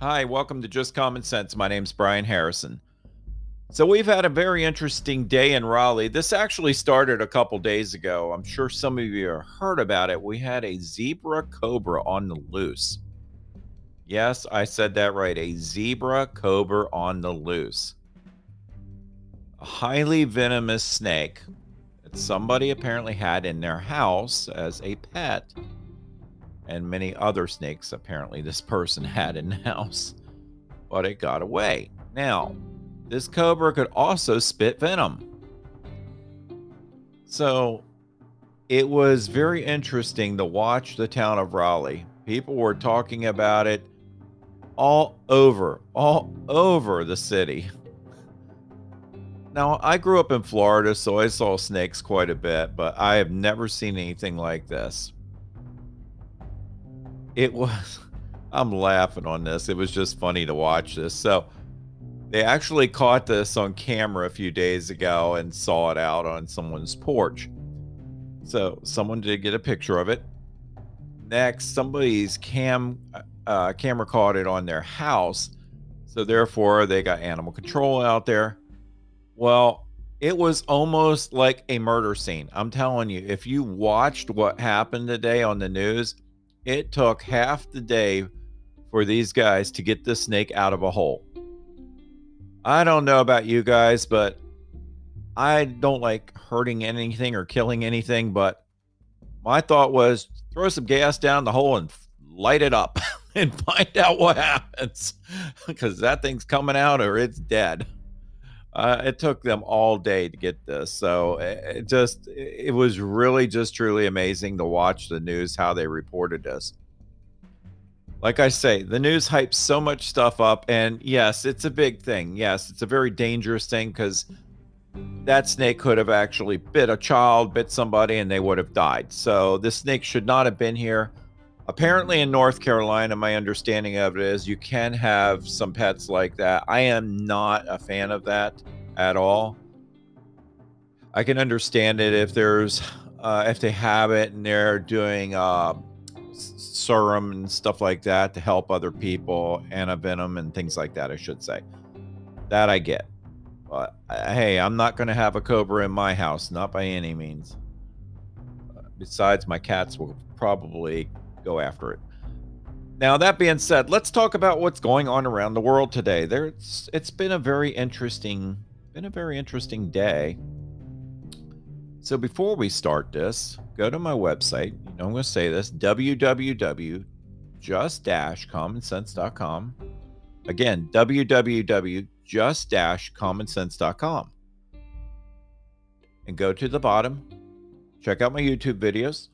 Hi, welcome to Just Common Sense. My name's Brian Harrison. So, we've had a very interesting day in Raleigh. This actually started a couple days ago. I'm sure some of you have heard about it. We had a zebra cobra on the loose. Yes, I said that right. A zebra cobra on the loose. A highly venomous snake that somebody apparently had in their house as a pet and many other snakes apparently this person had in the house, but it got away. Now, this cobra could also spit venom. So it was very interesting to watch the town of Raleigh. People were talking about it all over, all over the city. Now, I grew up in Florida, so I saw snakes quite a bit, but I have never seen anything like this it was I'm laughing on this. It was just funny to watch this. So they actually caught this on camera a few days ago and saw it out on someone's porch. So someone did get a picture of it. Next, somebody's cam uh, camera caught it on their house. So therefore, they got animal control out there. Well, it was almost like a murder scene. I'm telling you, if you watched what happened today on the news, it took half the day for these guys to get this snake out of a hole. I don't know about you guys, but I don't like hurting anything or killing anything. But my thought was throw some gas down the hole and light it up and find out what happens because that thing's coming out or it's dead. Uh, it took them all day to get this. So it just, it was really just truly amazing to watch the news, how they reported this. Like I say, the news hypes so much stuff up. And yes, it's a big thing. Yes, it's a very dangerous thing because that snake could have actually bit a child, bit somebody, and they would have died. So this snake should not have been here. Apparently, in North Carolina, my understanding of it is you can have some pets like that. I am not a fan of that at all. I can understand it if there's uh, if they have it and they're doing uh, serum and stuff like that to help other people, antivenom and things like that. I should say that I get. But uh, hey, I'm not going to have a cobra in my house, not by any means. Besides, my cats will probably go after it. Now, that being said, let's talk about what's going on around the world today. There's, it's been a very interesting, been a very interesting day. So before we start this, go to my website. You know, I'm going to say this: www.just-commonsense.com. Again, www.just-commonsense.com. And go to the bottom. Check out my YouTube videos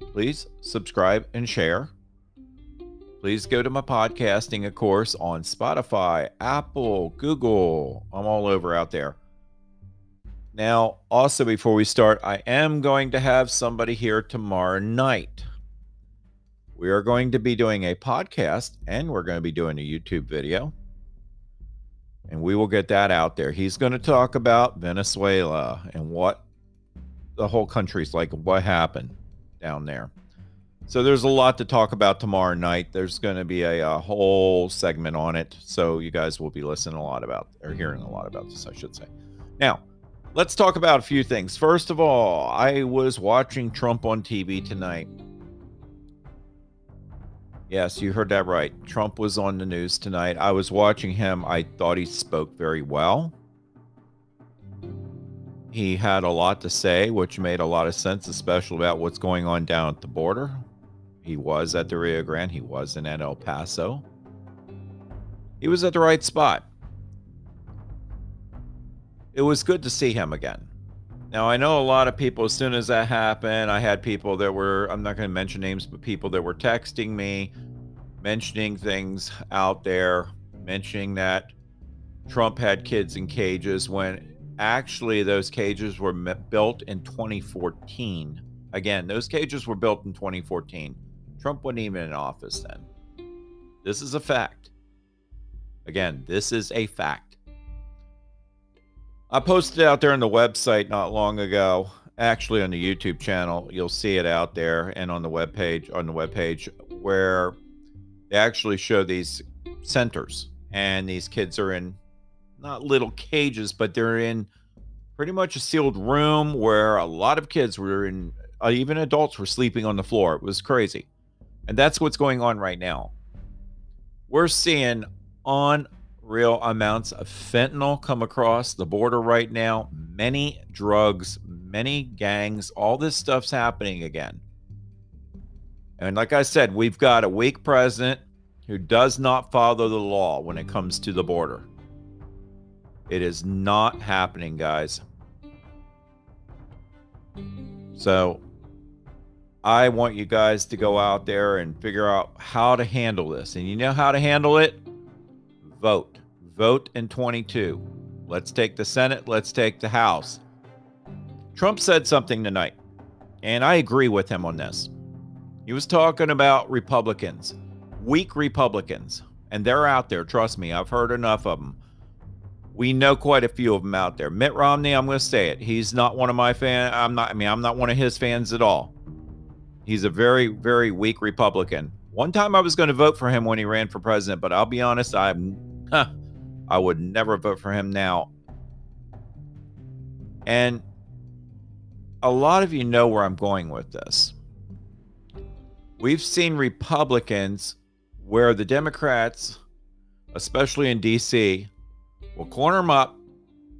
Please subscribe and share. Please go to my podcasting, of course, on Spotify, Apple, Google. I'm all over out there. Now, also, before we start, I am going to have somebody here tomorrow night. We are going to be doing a podcast and we're going to be doing a YouTube video. And we will get that out there. He's going to talk about Venezuela and what the whole country's like, what happened down there. So there's a lot to talk about tomorrow night. There's going to be a, a, whole segment on it. So you guys will be listening a lot about or hearing a lot about this, I should say. Now, let's talk about a few things. First of all, I was watching Trump on TV tonight. Yes, you heard that right. Trump was on the news tonight. I was watching him. I thought he spoke very well. He had a lot to say, which made a lot of sense, especially about what's going on down at the border. He was at the Rio Grande, he was in El Paso. He was at the right spot. It was good to see him again. Now, I know a lot of people, as soon as that happened, I had people that were, I'm not going to mention names, but people that were texting me, mentioning things out there, mentioning that Trump had kids in cages when Actually, those cages were built in 2014. Again, those cages were built in 2014. Trump wasn't even in office then. This is a fact. Again, this is a fact. I posted out there on the website not long ago, actually on the YouTube channel. You'll see it out there and on the web page on the web page where they actually show these centers, and these kids are in not little cages, but they're in pretty much a sealed room where a lot of kids were in, uh, even adults were sleeping on the floor. It was crazy. And that's what's going on right now. We're seeing unreal amounts of fentanyl come across the border right now, many drugs, many gangs, all this stuff's happening again. And like I said, we've got a weak president who does not follow the law when it comes to the border. It is not happening, guys. So I want you guys to go out there and figure out how to handle this. And you know how to handle it? Vote. Vote in 22. Let's take the Senate. Let's take the House. Trump said something tonight, and I agree with him on this. He was talking about Republicans, weak Republicans, and they're out there. Trust me, I've heard enough of them we know quite a few of them out there. Mitt Romney, I'm going to say it. He's not one of my fan. I'm not. I mean, I'm not one of his fans at all. He's a very, very weak Republican. One time I was going to vote for him when he ran for president, but I'll be honest, I'm. Huh, I would never vote for him now. And a lot of you know where I'm going with this. We've seen Republicans where the Democrats, especially in D.C., will corner them up,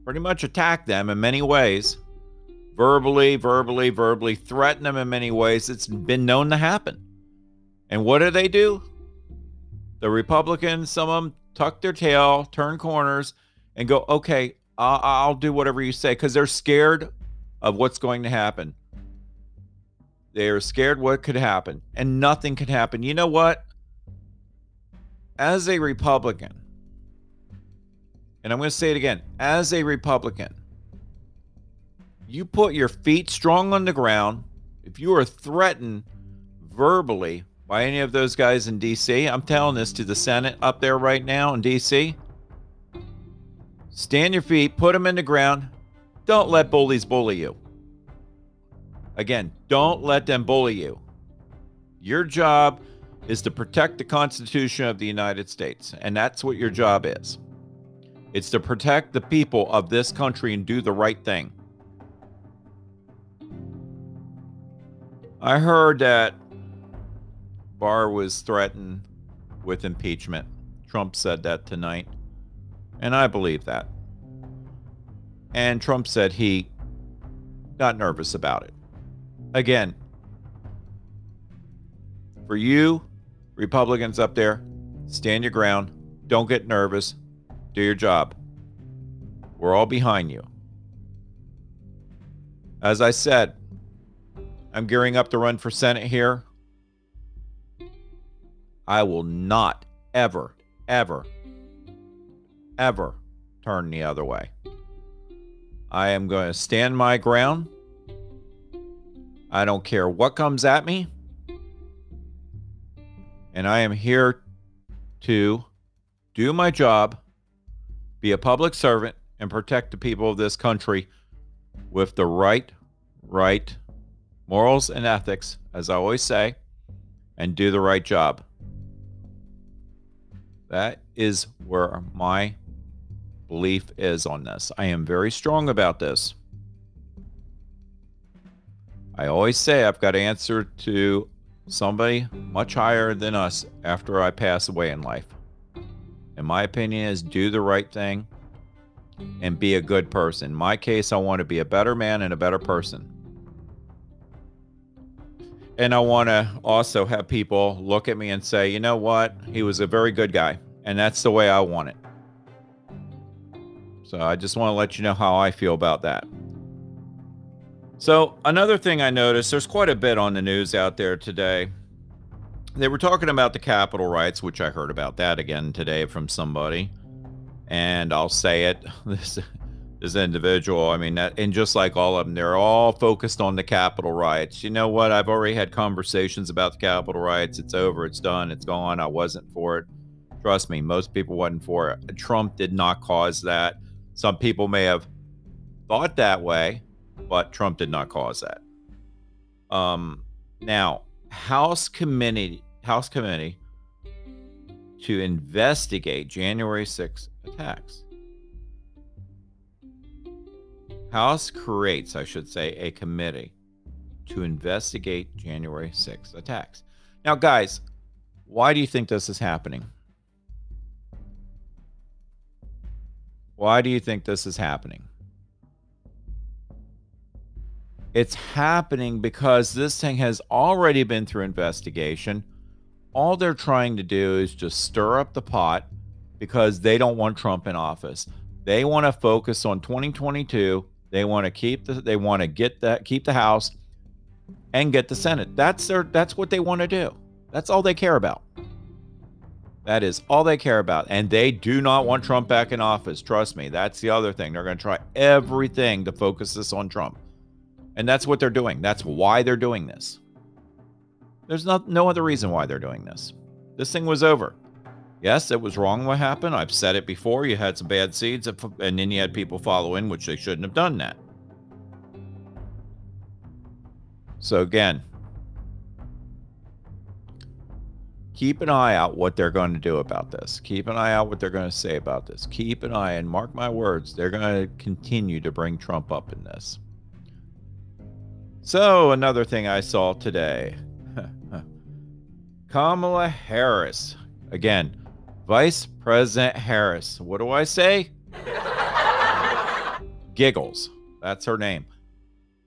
pretty much attack them in many ways, verbally, verbally, verbally, threaten them in many ways. It's been known to happen. And what do they do? The Republicans, some of them tuck their tail, turn corners, and go, okay, I'll, I'll do whatever you say, because they're scared of what's going to happen. They are scared what could happen, and nothing could happen. You know what? As a Republican, and I'm going to say it again as a Republican, you put your feet strong on the ground. If you are threatened verbally by any of those guys in D.C., I'm telling this to the Senate up there right now in D.C. Stand your feet, put them in the ground. Don't let bullies bully you. Again, don't let them bully you. Your job is to protect the Constitution of the United States, and that's what your job is. It's to protect the people of this country and do the right thing. I heard that Barr was threatened with impeachment. Trump said that tonight. And I believe that. And Trump said he got nervous about it. Again, for you, Republicans up there, stand your ground. Don't get nervous. Do your job. We're all behind you. As I said, I'm gearing up to run for Senate here. I will not ever, ever, ever turn the other way. I am going to stand my ground. I don't care what comes at me. And I am here to do my job be a public servant, and protect the people of this country with the right, right morals and ethics, as I always say, and do the right job. That is where my belief is on this. I am very strong about this. I always say I've got to answer to somebody much higher than us after I pass away in life in my opinion, is do the right thing and be a good person. In my case, I want to be a better man and a better person. And I want to also have people look at me and say, you know what? He was a very good guy. And that's the way I want it. So I just want to let you know how I feel about that. So, another thing I noticed there's quite a bit on the news out there today they were talking about the Capitol riots, which I heard about that again today from somebody. And I'll say it this this individual, I mean, that, and just like all of them, they're all focused on the Capitol riots. You know what? I've already had conversations about the Capitol riots. It's over. It's done. It's gone. I wasn't for it. Trust me, most people wasn't for it. Trump did not cause that. Some people may have thought that way, but Trump did not cause that. Um, now, House committee House committee to investigate January 6 attacks. House creates, I should say, a committee to investigate January 6 attacks. Now, guys, why do you think this is happening? Why do you think this is happening? It's happening because this thing has already been through investigation. All they're trying to do is just stir up the pot because they don't want Trump in office. They want to focus on 2022. They want to keep the they want to get that keep the House and get the Senate. That's their that's what they want to do. That's all they care about. That is all they care about. And they do not want Trump back in office. Trust me. That's the other thing. They're going to try everything to focus this on Trump. And that's what they're doing. That's why they're doing this. There's not no other reason why they're doing this. This thing was over. Yes, it was wrong what happened. I've said it before. You had some bad seeds, and then you had people follow in, which they shouldn't have done that. So again, keep an eye out what they're going to do about this. Keep an eye out what they're going to say about this. Keep an eye and mark my words, they're going to continue to bring Trump up in this. So, another thing I saw today Kamala Harris. Again, Vice President Harris. What do I say? Giggles. That's her name.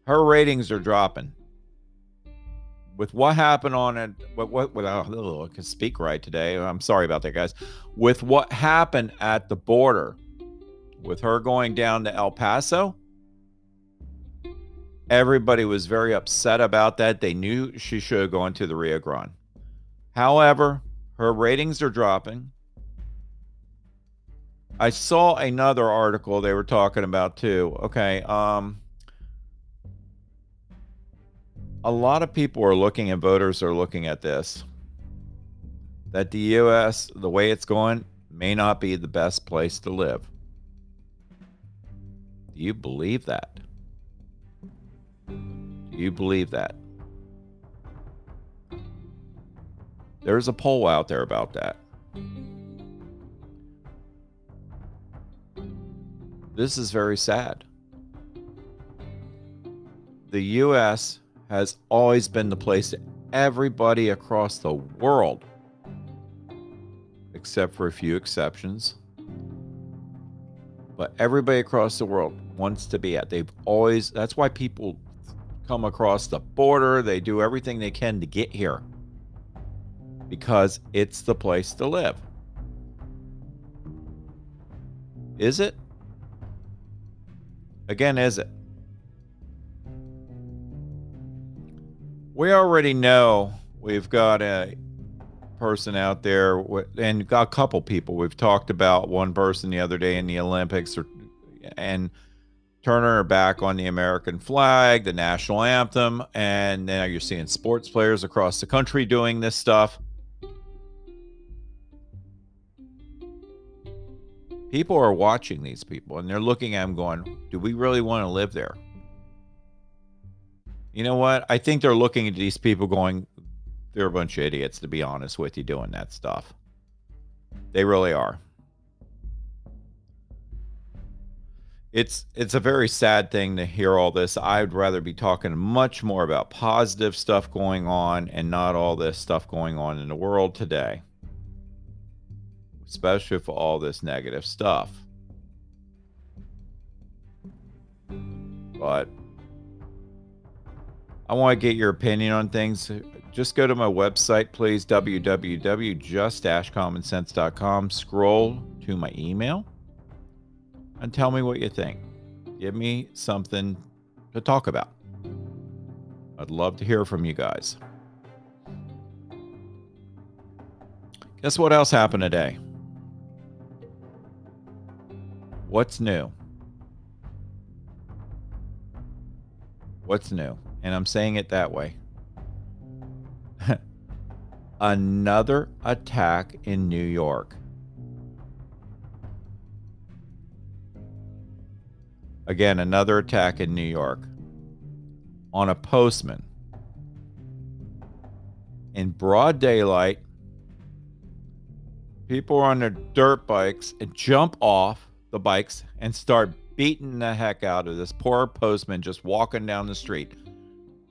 Her ratings are dropping with what happened on it, what what without oh, I can speak right today. I'm sorry about that, guys. With what happened at the border, with her going down to El Paso, everybody was very upset about that. They knew she should have gone to the Rio Grande. However, her ratings are dropping. I saw another article they were talking about too. Okay, um, a lot of people are looking and voters are looking at this that the US, the way it's going, may not be the best place to live. Do you believe that? Do you believe that? There's a poll out there about that. This is very sad. The US has always been the place that everybody across the world, except for a few exceptions, but everybody across the world wants to be at. They've always, that's why people come across the border, they do everything they can to get here because it's the place to live. Is it? Again, is it? we already know we've got a person out there and got a couple people we've talked about one person the other day in the olympics or, and turning her back on the american flag the national anthem and now you're seeing sports players across the country doing this stuff people are watching these people and they're looking at them going do we really want to live there you know what? I think they're looking at these people going, they're a bunch of idiots, to be honest with you, doing that stuff. They really are. It's it's a very sad thing to hear all this. I'd rather be talking much more about positive stuff going on and not all this stuff going on in the world today. Especially for all this negative stuff. But I want to get your opinion on things. Just go to my website, please, www.just-commonsense.com. Scroll to my email and tell me what you think. Give me something to talk about. I'd love to hear from you guys. Guess what else happened today? What's new? What's new? and I'm saying it that way. Another attack in New York. Again, another attack in New York on a postman. In broad daylight, People are on their dirt bikes and jump off the bikes and start beating the heck out of this poor postman just walking down the street.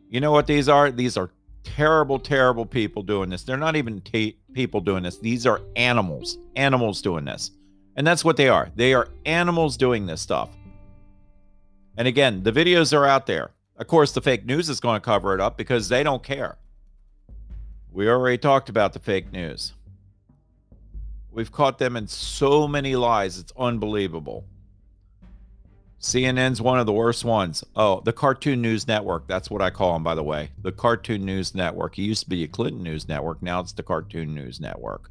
You know what these are? These are terrible, terrible people doing this. They're not even t- people doing this. These are animals, animals doing this. And that's what they are. They are animals doing this stuff. And again, the videos are out there. Of course, the fake news is going to cover it up because they don't care. We already talked about the fake news. We've caught them in so many lies, it's unbelievable. CNN's one of the worst ones. Oh, the Cartoon News Network. That's what I call them, by the way. The Cartoon News Network. It used to be a Clinton News Network. Now it's the Cartoon News Network.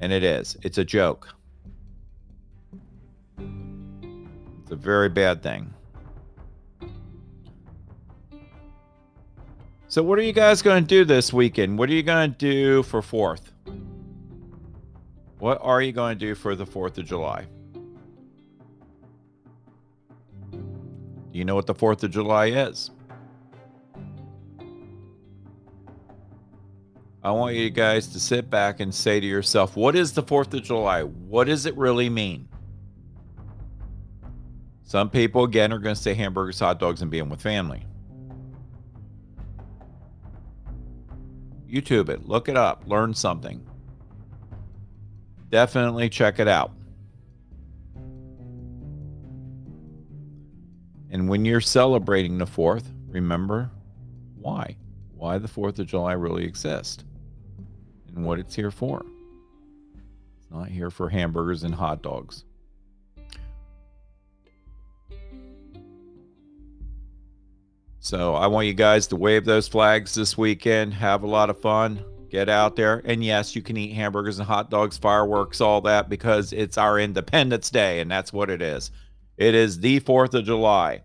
And it is. It's a joke. It's a very bad thing. So, what are you guys going to do this weekend? What are you going to do for 4th? What are you going to do for the 4th of July? Do you know what the 4th of July is? I want you guys to sit back and say to yourself, what is the 4th of July? What does it really mean? Some people, again, are going to say hamburgers, hot dogs, and being with family. YouTube it, look it up, learn something. Definitely check it out. And when you're celebrating the 4th, remember why. Why the 4th of July really exists and what it's here for. It's not here for hamburgers and hot dogs. So I want you guys to wave those flags this weekend, have a lot of fun, get out there. And yes, you can eat hamburgers and hot dogs, fireworks, all that because it's our Independence Day, and that's what it is. It is the 4th of July.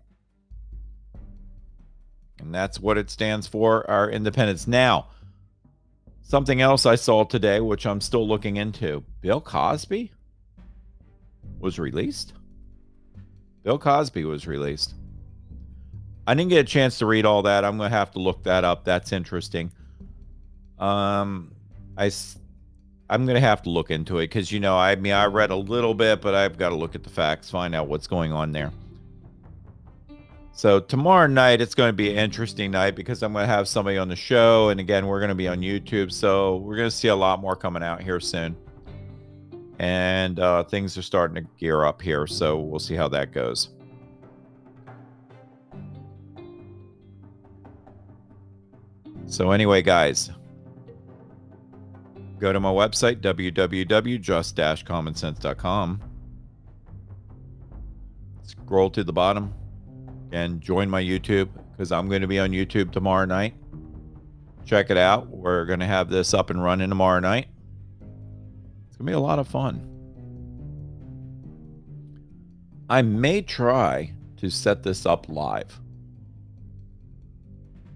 And that's what it stands for, our independence. Now, something else I saw today, which I'm still looking into Bill Cosby was released. Bill Cosby was released. I didn't get a chance to read all that. I'm going to have to look that up. That's interesting. Um, I, I'm to have to look into it because, you know, I mean, I read a little bit, but I've got to look at the facts, find out what's going on there. So tomorrow night, it's going to be an interesting night because I'm going to have somebody on the show. And again, we're going to be on YouTube. So we're going to see a lot more coming out here soon. And uh, things are starting to gear up here. So we'll see how that goes. So, anyway, guys, go to my website, www.just commonsense.com. Scroll to the bottom and join my YouTube because I'm going to be on YouTube tomorrow night. Check it out. We're going to have this up and running tomorrow night. It's going to be a lot of fun. I may try to set this up live.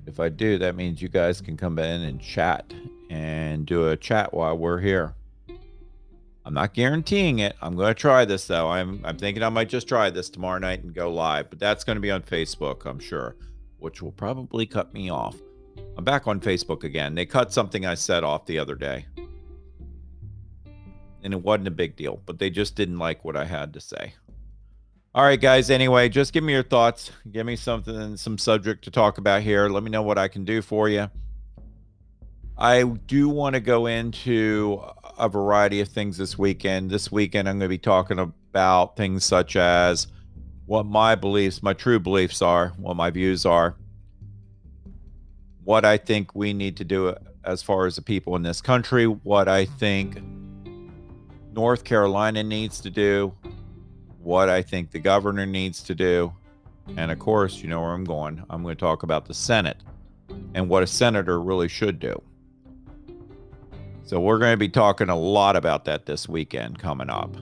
If I do, that means you guys can come in and chat and do a chat while we're here. I'm not guaranteeing it. I'm going to try this though. I'm I'm thinking I might just try this tomorrow night and go live, but that's going to be on Facebook, I'm sure, which will probably cut me off. I'm back on Facebook again. They cut something I said off the other day. And it wasn't a big deal, but they just didn't like what I had to say. All right, guys. Anyway, just give me your thoughts. Give me something, some subject to talk about here. Let me know what I can do for you. I do want to go into a variety of things this weekend. This weekend, I'm going to be talking about things such as what my beliefs, my true beliefs are, what my views are, what I think we need to do as far as the people in this country, what I think North Carolina needs to do, what I think the governor needs to do. And of mm-hmm. course, you know where I'm going. I'm going to talk about the Senate and what a senator really should do. So, we're going to be talking a lot about that this weekend coming up.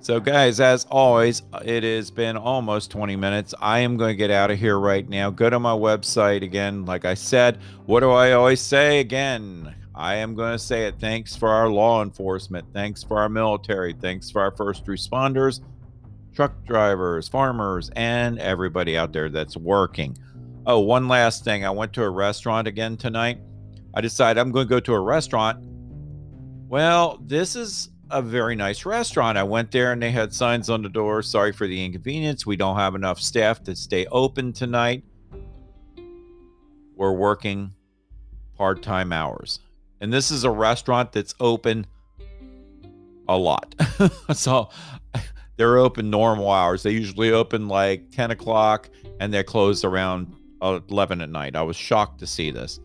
So, guys, as always, it has been almost 20 minutes. I am going to get out of here right now. Go to my website again. Like I said, what do I always say again? I am going to say it. Thanks for our law enforcement. Thanks for our military. Thanks for our first responders, truck drivers, farmers, and everybody out there that's working. Oh, one last thing. I went to a restaurant again tonight. I decided I'm going to go to a restaurant Well, this is a very nice restaurant. I went there and they had signs on the door. Sorry for the inconvenience. We don't have enough staff to stay open tonight. We're working part time hours. And this is a restaurant that's open a lot. so they're open normal hours. They usually open like 10 o'clock and they're closed around 11 at night. I was shocked to see this.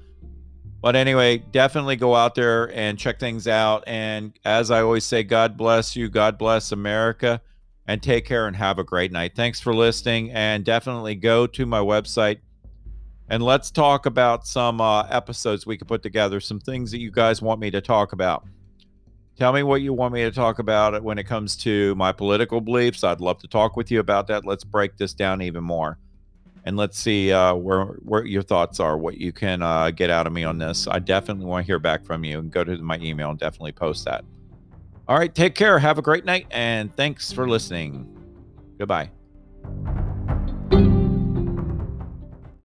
But anyway, definitely go out there and check things out. And as I always say, God bless you. God bless America. And take care and have a great night. Thanks for listening. And definitely go to my website and let's talk about some uh, episodes we could put together, some things that you guys want me to talk about. Tell me what you want me to talk about when it comes to my political beliefs. I'd love to talk with you about that. Let's break this down even more and let's see uh, where where your thoughts are, what you can uh, get out of me on this. I definitely want to hear back from you, and go to my email and definitely post that. All right, take care. Have a great night, and thanks for listening. Goodbye.